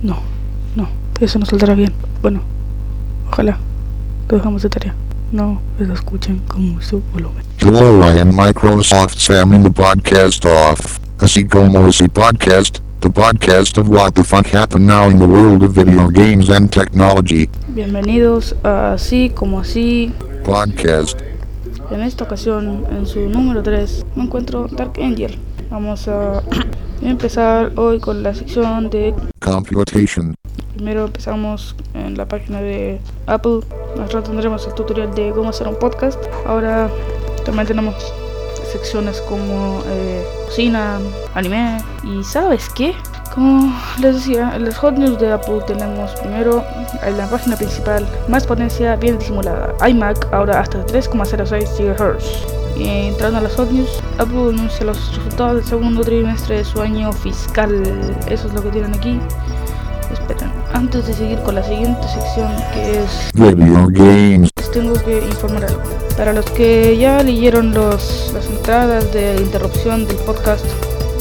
No, no, eso no saldrá bien. Bueno, ojalá. Lo dejamos de tarea. No lo escuchen con mucho volumen. Hello, I am Microsoft Sam in the podcast off. Así como ese podcast, the podcast of what the fuck happened now in the world of video games and technology. Bienvenidos a Así como Así. Podcast. En esta ocasión, en su número 3, me encuentro Dark Angel. Vamos a empezar hoy con la sección de Computation. Primero empezamos en la página de Apple. Rato tendremos el tutorial de cómo hacer un podcast. Ahora también tenemos secciones como eh, cocina, anime. Y ¿sabes qué? Como les decía, en los hot news de Apple tenemos primero en la página principal más potencia bien disimulada. iMac ahora hasta 3,06 GHz. Entrando a los hot news, Apple anuncia los resultados del segundo trimestre de su año fiscal. Eso es lo que tienen aquí. Esperen, antes de seguir con la siguiente sección que es Video games. les tengo que informar algo. Para los que ya leyeron los, las entradas de interrupción del podcast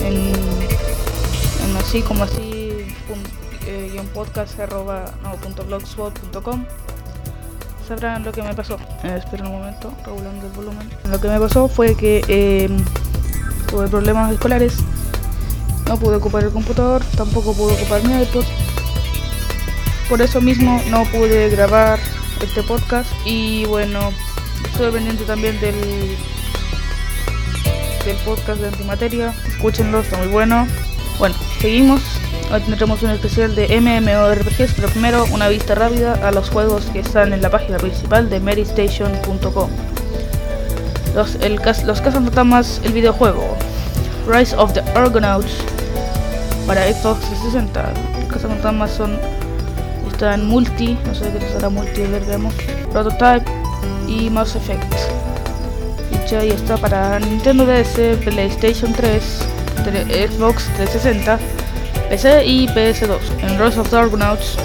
en, en así como así pun- eh, podcast arroba no, punto blogspot.com sabrán lo que me pasó. Eh, un momento, regulando el volumen. Lo que me pasó fue que eh, tuve problemas escolares. No pude ocupar el computador, tampoco pude ocupar mi iPod. Por eso mismo no pude grabar este podcast y bueno, estoy pendiente también del del podcast de Antimateria. Escúchenlo, está muy bueno. Bueno, seguimos. Hoy tendremos un especial de MMORPGs, pero primero una vista rápida a los juegos que están en la página principal de merystation.com. Los, el, los el videojuego. Rise of the Argonauts para Xbox 360. Los Cazafantasmas son está multi, no sé qué será multi, a ver, veamos. Prototype y Mass Effect. Y ya ahí está para Nintendo DS, PlayStation 3, tre- Xbox 360, PC y PS2. En Rise of the Argonauts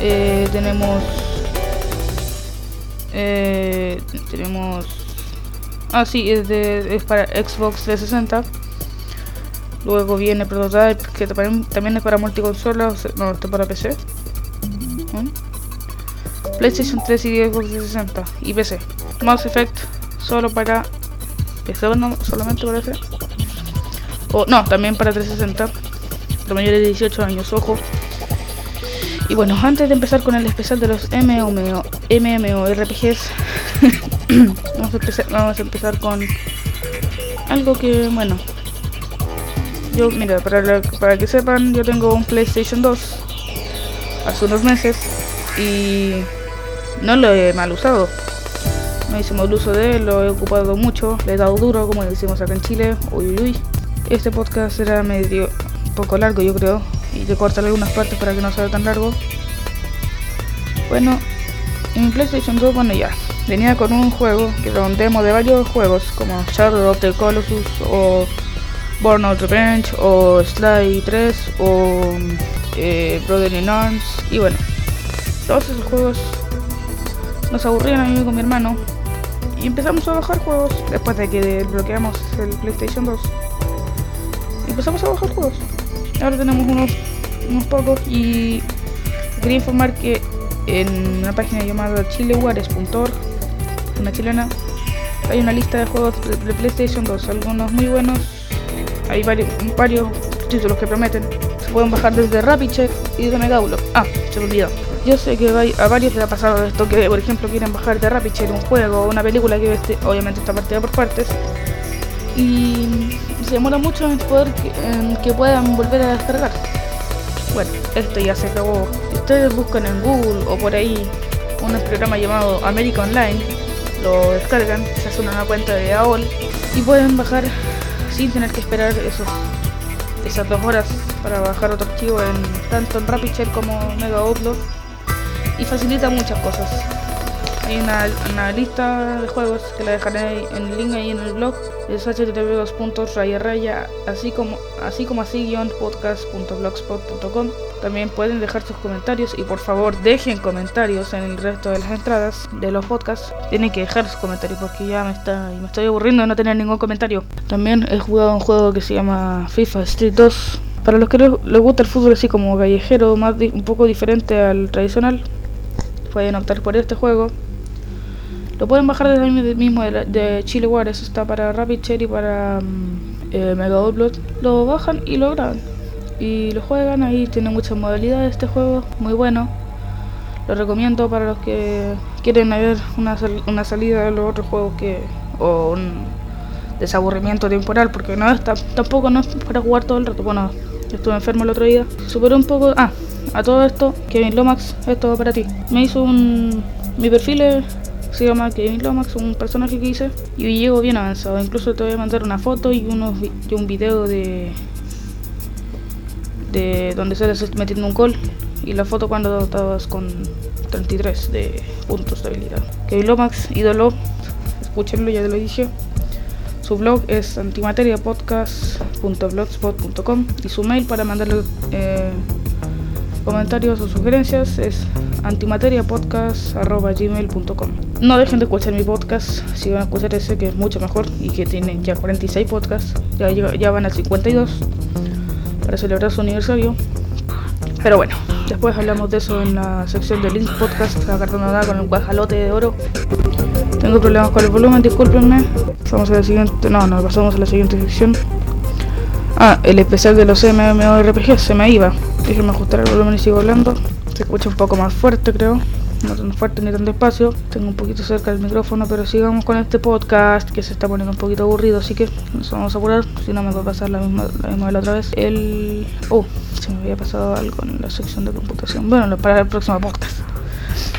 eh, tenemos. Eh, tenemos. Ah, sí, es, de, es para Xbox 360. Luego viene Prototype, que también es para multiconsola, o sea, no, está para PC. ¿Mm? PlayStation 3 y Xbox 360 y PC. Mass Effect solo para PC, no, solamente para PC. O no, también para 360. Mayores de 18 años, ojo. Y bueno, antes de empezar con el especial de los MMO, MMORPGs, vamos, a empezar, vamos a empezar con algo que, bueno, yo, mira, para, la- para que sepan, yo tengo un PlayStation 2 hace unos meses y no lo he mal usado. No hice mal uso de él, lo he ocupado mucho, le he dado duro, como decimos acá en Chile. Uy, uy, uy. Este podcast será medio poco largo, yo creo, y le cortaré algunas partes para que no sea tan largo. Bueno, en PlayStation 2, bueno, ya. Venía con un juego que era un demo de varios juegos, como Shadow of the Colossus o Burnout Revenge o Sly 3 o eh, Brother in Arms y bueno todos esos juegos nos aburrían a mí con mi hermano y empezamos a bajar juegos después de que desbloqueamos el PlayStation 2 y empezamos a bajar juegos ahora tenemos unos unos pocos y quería informar que en una página llamada chilewares.org una chilena hay una lista de juegos de, PlayStation 2 algunos muy buenos hay varios, varios títulos que prometen. Se pueden bajar desde Rapicheck y de Megaulo. Ah, se me olvidó. Yo sé que a varios les ha pasado esto que, por ejemplo, quieren bajar de Rapicheck un juego o una película que este- obviamente está partida por partes y se demora mucho en poder que, en que puedan volver a descargar. Bueno, esto ya se acabó. Si ustedes buscan en Google o por ahí un programa llamado America Online, lo descargan, se hacen una cuenta de AOL y pueden bajar sin tener que esperar esos, esas dos horas para bajar otro archivo en tanto en RapidShare como Mega Upload y facilita muchas cosas. Hay una, una lista de juegos que la dejaré en el link ahí en el blog es http raya raya así como así como así guion podcast.blogspot.com también pueden dejar sus comentarios y por favor dejen comentarios en el resto de las entradas de los podcasts. Tienen que dejar sus comentarios porque ya me está me estoy aburriendo de no tener ningún comentario. También he jugado un juego que se llama FIFA Street 2 Para los que les gusta el fútbol así como callejero, más un poco diferente al tradicional, pueden optar por este juego. Lo pueden bajar desde el mismo de, de Chile War, eso está para Rapid Cherry para mm, eh, Mega Upload. Lo bajan y lo graban. Y lo juegan, ahí tiene muchas modalidades este juego, muy bueno. Lo recomiendo para los que quieren ver una, una salida de los otros juegos que o un desaburrimiento temporal, porque no está, tampoco no es para jugar todo el rato. Bueno, estuve enfermo el otro día. Superó un poco. Ah, a todo esto, Kevin Lomax, esto va para ti. Me hizo un. Mi perfil es se llama Kevin Lomax, un personaje que hice y llego bien avanzado. Incluso te voy a mandar una foto y, unos, y un video de de donde sales metiendo un gol y la foto cuando estabas con 33 de puntos de habilidad. Kevin Lomax, ídolo, escúchenlo, ya te lo dije. Su blog es antimateriapodcast.blogspot.com y su mail para mandarle eh, comentarios o sugerencias es antimateriapodcast.gmail.com No dejen de escuchar mi podcast, si van a escuchar ese que es mucho mejor y que tienen ya 46 podcasts, ya, ya van a 52 para celebrar su aniversario. Pero bueno, después hablamos de eso en la sección de Link Podcast, la cartonada con el guajalote de oro. Tengo problemas con el volumen, discúlpenme. Pasamos a la siguiente. No, no, pasamos a la siguiente sección. Ah, el especial de los MMORPG se me iba. Déjenme ajustar el volumen y sigo hablando. Se escucha un poco más fuerte, creo. No tan fuerte ni tan despacio. Tengo un poquito cerca del micrófono, pero sigamos con este podcast que se está poniendo un poquito aburrido, así que nos vamos a apurar. Si no, me va a pasar la misma, la misma de la otra vez. El. Oh, se me había pasado algo en la sección de computación. Bueno, para el próximo podcast.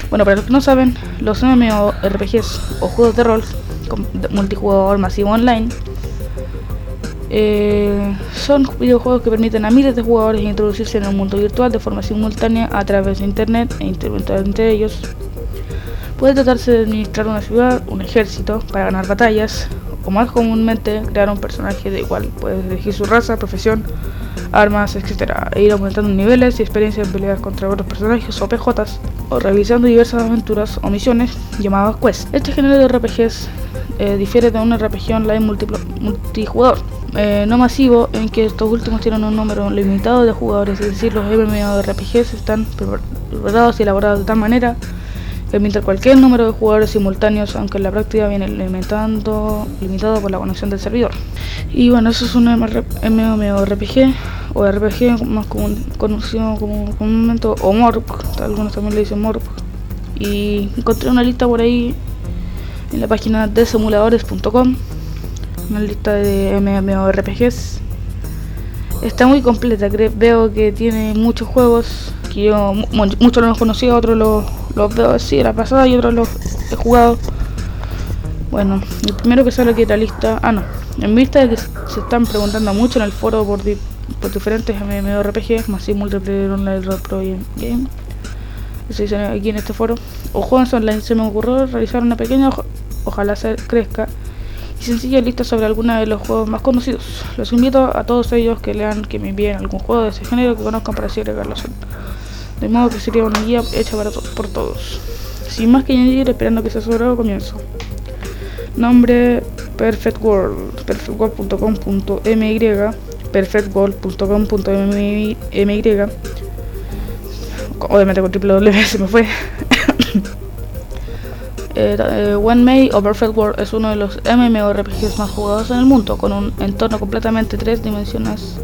Bueno, para los que no saben, los MMORPGs o juegos de rol multijugador masivo online eh, son videojuegos que permiten a miles de jugadores introducirse en el mundo virtual de forma simultánea a través de internet e intervenir entre ellos. Puede tratarse de administrar una ciudad, un ejército para ganar batallas, o más comúnmente crear un personaje de igual. Puedes elegir su raza, profesión, armas, etc. e ir aumentando niveles y experiencia en pelear contra otros personajes o PJs, o realizando diversas aventuras o misiones llamadas quests. Este género de RPGs eh, difiere de un RPG online multijugador eh, no masivo en que estos últimos tienen un número limitado de jugadores, es decir, los MMORPGs están preparados y elaborados de tal manera que permiten cualquier número de jugadores simultáneos, aunque en la práctica viene limitando, limitado por la conexión del servidor. Y bueno, eso es un MMORPG o RPG más conocido como comúnmente o MORP, algunos también le dicen MORP. Y encontré una lista por ahí en la página de simuladores.com una lista de MMORPGs. Está muy completa, veo que tiene muchos juegos que yo muchos los conocía, otros los, los veo así la pasada y otros los he jugado. Bueno, el primero que sale aquí la lista, ah no, en vista de que se están preguntando mucho en el foro por, por diferentes MMORPGs, más si multiplayer online role pro game, se dice aquí en este foro, o juegos online, se me ocurrió realizar una pequeña, ojalá se crezca, y sencilla lista sobre algunos de los juegos más conocidos. Los invito a todos ellos que lean, que me envíen algún juego de ese género que conozcan para así agregarlos. De modo que sería una guía hecha para por todos. Sin más que añadir, esperando que sea sobre comienzo. Nombre Perfect World, perfectworld.com.my, perfectworld.com.my, obviamente con triple W se me fue. Eh, One May o Perfect World es uno de los MMORPGs más jugados en el mundo, con un entorno completamente tres dimensiones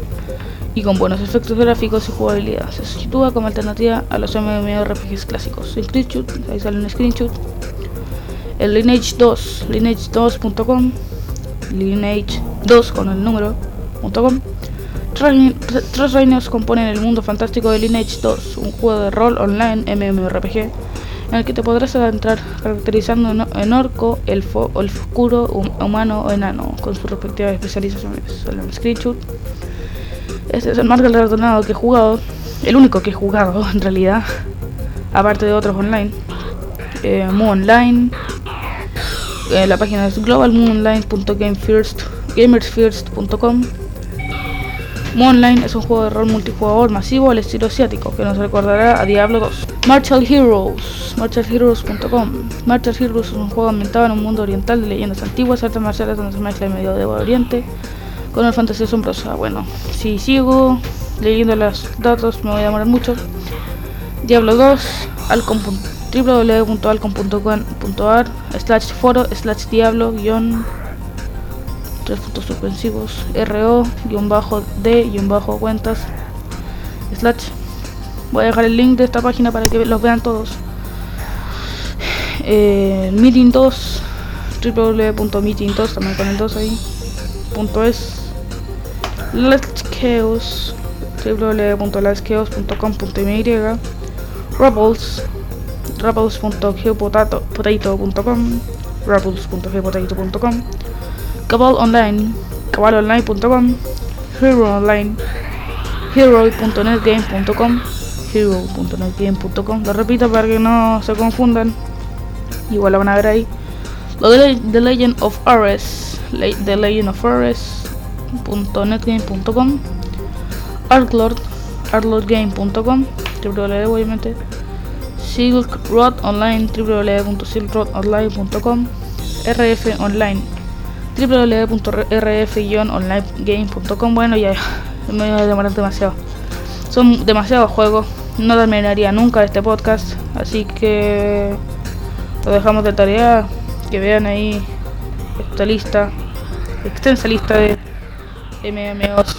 y con buenos efectos gráficos y jugabilidad. Se sitúa como alternativa a los MMORPGs clásicos. Screenshot, ahí sale un screenshot. El Lineage 2, lineage2.com, Lineage 2 con el número.com. Tres reinos componen el mundo fantástico de Lineage 2, un juego de rol online MMORPG en el que te podrás adentrar caracterizando en orco, elfo, oscuro, humano o enano, con sus respectivas especializaciones. El screenshot. Este es el más galardonado que he jugado, el único que he jugado en realidad, aparte de otros online. Eh, Moonline, eh, la página es globalmoonline.gamersfirst.com Moonline es un juego de rol multijugador masivo al estilo asiático que nos recordará a Diablo 2. Martial Heroes, martialheroes.com. Martial Heroes es un juego ambientado en un mundo oriental de leyendas antiguas, artes marciales donde se mezcla el medio de Oriente con el fantasía asombrosa. Bueno, si sigo, leyendo los datos me voy a demorar mucho. Diablo 2, Alcom, www.alcom.com.ar slash foro slash diablo guion tres puntos suspensivos ro guion bajo d guion bajo cuentas slash. Voy a dejar el link de esta página para que los vean todos. Eh, meeting 2 www.meeting2 también con el 2 ahí punto es let's chaos www.letschaos.com.my Rubbles rebels.geopotato.com rebels.geopotato.com Cabal Online cabalonline.com Hero Online hero.netgame.com hero.netgame.com lo repito para que no se confundan. Igual la van a ver ahí. Lo The Legend of Ares The Legend of Ares.netgame.com Artlord artlordgame.com www obviamente Silk Road Online www.silkroadonline.com RF Online www.rf-onlinegame.com Bueno, ya me voy a demorar demasiado. Son demasiados juegos. No terminaría nunca este podcast. Así que lo dejamos de tarea. Que vean ahí esta lista, extensa lista de MMOs,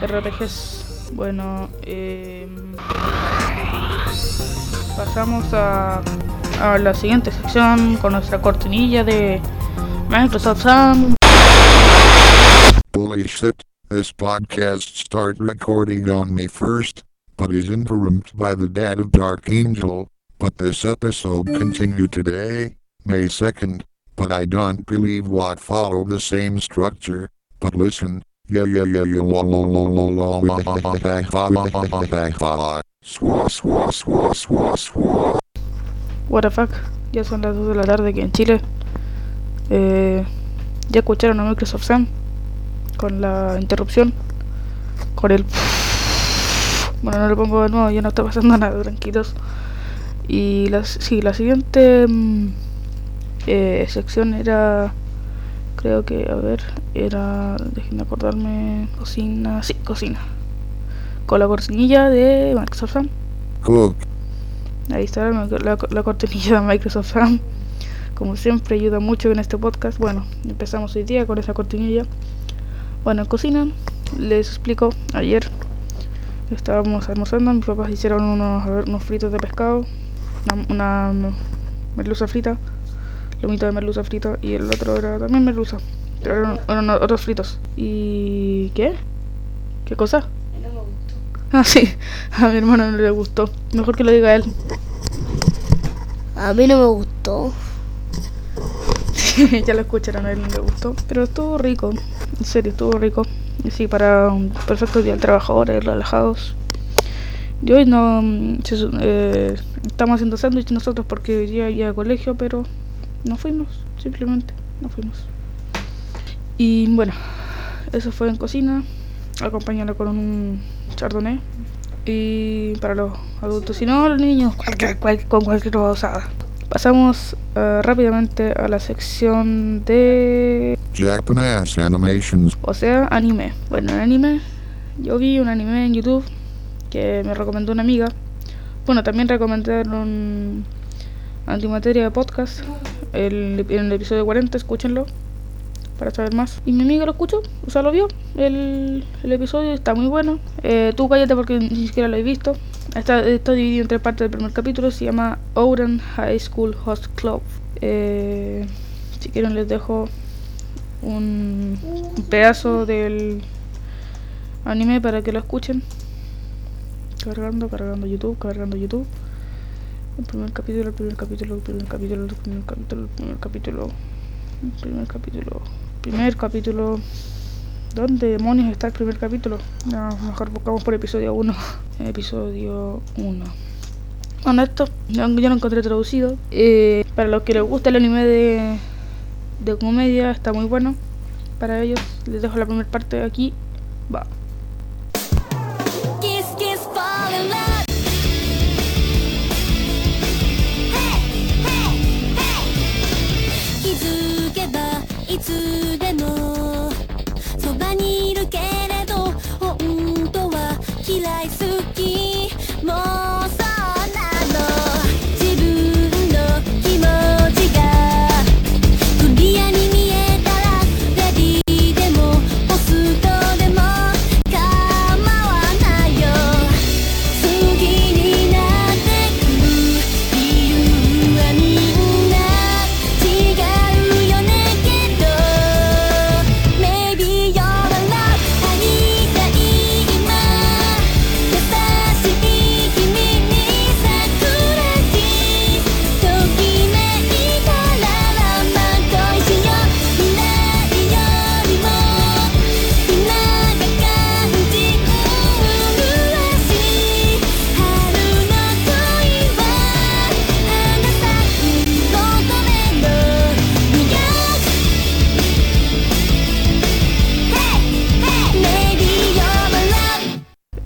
RPGs. Bueno, eh pasamos a, a la siguiente sección con nuestra cortinilla de Microsoft. Holy shit, this podcast started recording on May 1st, but is interrupted by the dad of Dark Angel, but this episode continued today, May 2nd, but I don't believe what followed the same structure, but listen, yeah yeah yeah yeah la la la la la Swa, swa, swa, swa, swa. What the fuck, ya son las 2 de la tarde aquí en Chile. Eh, ya escucharon a Microsoft Sam con la interrupción, con el. Bueno, no lo pongo de nuevo, ya no está pasando nada, tranquilos. Y la, sí, la siguiente mm, eh, sección era. Creo que, a ver, era. Déjenme acordarme. Cocina. Sí, cocina con la cortinilla de Microsoft Sam. Cook. Ahí está la, la, la cortinilla de Microsoft Sam. Como siempre ayuda mucho en este podcast. Bueno, empezamos hoy día con esa cortinilla. Bueno, en cocina les explico. Ayer estábamos almorzando. Mis papás hicieron unos, ver, unos fritos de pescado. Una, una merluza frita. Lomito de merluza frita. Y el otro era también merluza. Pero eran, eran otros fritos. ¿Y qué? ¿Qué cosa? Ah, sí, a mi hermano no le gustó. Mejor que lo diga él. A mí no me gustó. Ya lo escucharon, a él no le gustó. Pero estuvo rico, en serio, estuvo rico. Sí, para un perfecto día del trabajador, relajados. Y hoy no. su- eh, estamos haciendo sándwich nosotros porque hoy día iba a colegio, pero no fuimos, simplemente no fuimos. Y bueno, eso fue en cocina. Acompañarlo con un chardonnay. Y para los adultos, si no, los niños, cualquier, cual- con cualquier cosa. Pasamos eh, rápidamente a la sección de. Japanese animations. O sea, anime. Bueno, en anime, yo vi un anime en YouTube que me recomendó una amiga. Bueno, también recomendaron Antimateria de Podcast. El, en el episodio 40, escúchenlo para saber más. Y mi amiga lo escuchó, o sea, lo vio. El, el episodio está muy bueno. Eh, tú cállate porque ni siquiera lo he visto. Está, está dividido en tres partes del primer capítulo. Se llama Ouran High School Host Club. Eh, si quieren les dejo un, pedazo del anime para que lo escuchen. Cargando, cargando YouTube, cargando YouTube. El primer capítulo, el primer capítulo, el primer capítulo, el primer capítulo, el primer capítulo. El primer capítulo. Primer capítulo. ¿Dónde demonios está el primer capítulo? No, mejor buscamos por episodio 1. Episodio 1. Bueno, esto yo lo encontré traducido. Eh, para los que les gusta el anime de, de comedia, está muy bueno. Para ellos, les dejo la primera parte aquí. Va. き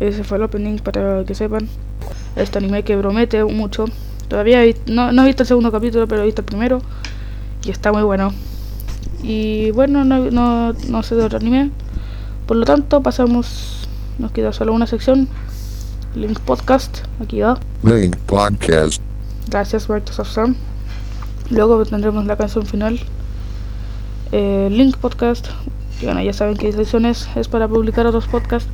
ese fue el opening para que sepan. Este anime que promete mucho. Todavía he no, no he visto el segundo capítulo, pero he visto el primero. Y está muy bueno. Y bueno, no, no, no sé de otro anime. Por lo tanto, pasamos. Nos queda solo una sección. Link Podcast. Aquí va. Link Podcast. Gracias, Microsoft Sam. Luego tendremos la canción final. Eh, Link Podcast. Y bueno, ya saben que esa es, es para publicar otros podcasts.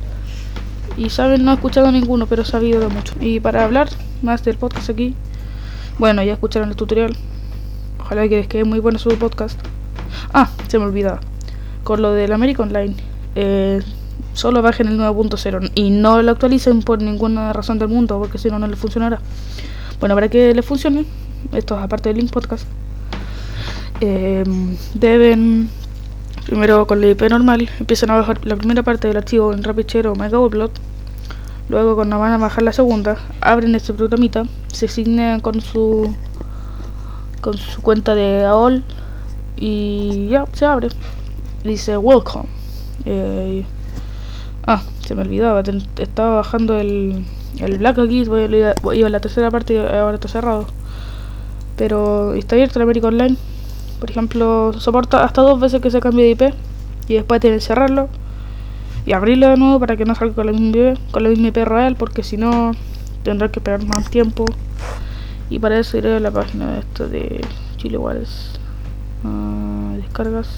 Y saben, no he escuchado ninguno, pero he sabido de mucho. Y para hablar más del podcast aquí. Bueno, ya escucharon el tutorial. Ojalá que les quede muy bueno su podcast. Ah, se me olvidaba. Con lo del America Online. Eh, solo bajen el 9.0 y no lo actualicen por ninguna razón del mundo, porque si no, no les funcionará. Bueno, para que les funcione, esto es aparte del Link Podcast, eh, deben primero con la IP normal, empiezan a bajar la primera parte del archivo en Rapid o Mega Upload. Luego cuando van a bajar la segunda, abren este programita, se signan con su con su cuenta de AOL y ya se abre. Dice welcome. Eh, ah, se me olvidaba, estaba bajando el, el Black aquí, iba a la tercera parte y ahora está cerrado. Pero está abierto el América Online. Por ejemplo, soporta hasta dos veces que se cambie de IP y después tienen que cerrarlo y abrirlo de nuevo para que no salga con la misma IP, con la misma IP real, porque si no tendrá que esperar más tiempo. Y para eso iré a la página de esto de Chile Juárez. Ah, descargas.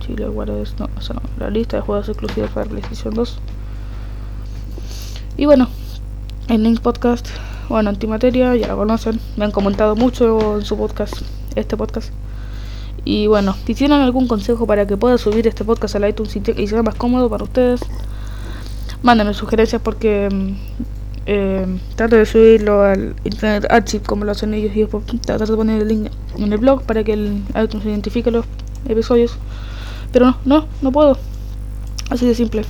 Chile Juárez, no, eso no. La lista de juegos exclusivos para PlayStation 2. Y bueno, el Link Podcast, bueno, Antimateria, ya lo conocen. Me han comentado mucho en su podcast, este podcast. Y bueno, si tienen algún consejo para que pueda subir este podcast al iTunes y, sea más cómodo para ustedes, mándenme sugerencias porque mm, eh, trato de subirlo al Internet Archive como lo hacen ellos y después trato de poner el link en el blog para que el iTunes identifique los episodios. Pero no, no, no puedo. Así de simple.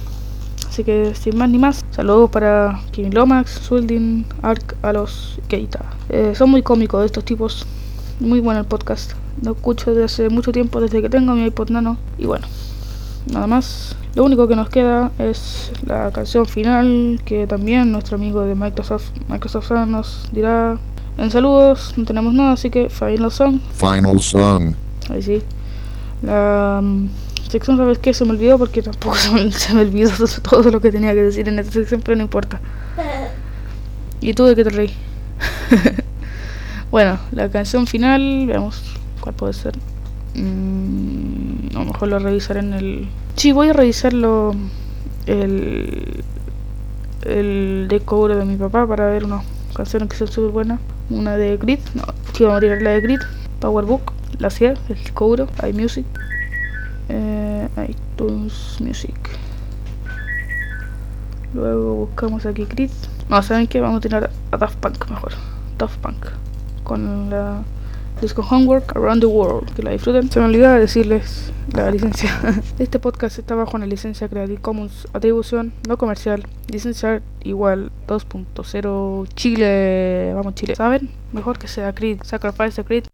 Así que sin más ni más, saludos para Kimi Lomax, Sueldin, Ark, Alos, Keita. Eh, son muy cómicos estos tipos. Muy bueno el podcast. Lo escucho desde hace mucho tiempo, desde que tengo mi iPod Nano. Y bueno, nada más. Lo único que nos queda es la canción final que también nuestro amigo de Microsoft, Microsoft nos dirá. En saludos, no tenemos nada, así que Final Song. Final song. Ahí sí. La mm, sección, ¿sabes qué? Se me olvidó porque tampoco se me, se me olvidó todo lo que tenía que decir en esta sección, pero no importa. ¿Y tú de qué te reí? bueno, la canción final, veamos puede ser. Mm, a lo mejor lo revisaré en el... Sí, voy a revisarlo el, el disco de mi papá para ver unas canciones que son súper buenas. Una de Grid, no, vamos a tirar la de Grid, Powerbook, la CIA, el disco iMusic, eh, iTunes Music. Luego buscamos aquí Grid. No, ¿saben qué? Vamos a tirar a Daft Punk mejor. Daft Punk. Con la disco Homework Around the World. Que la disfruten. Se me olvidaba decirles la licencia. Este podcast está bajo una licencia Creative Commons atribución no comercial. Licencia igual 2.0 Chile. Vamos Chile. ¿Saben? Mejor que sea Creed. Sacrifice the Creed.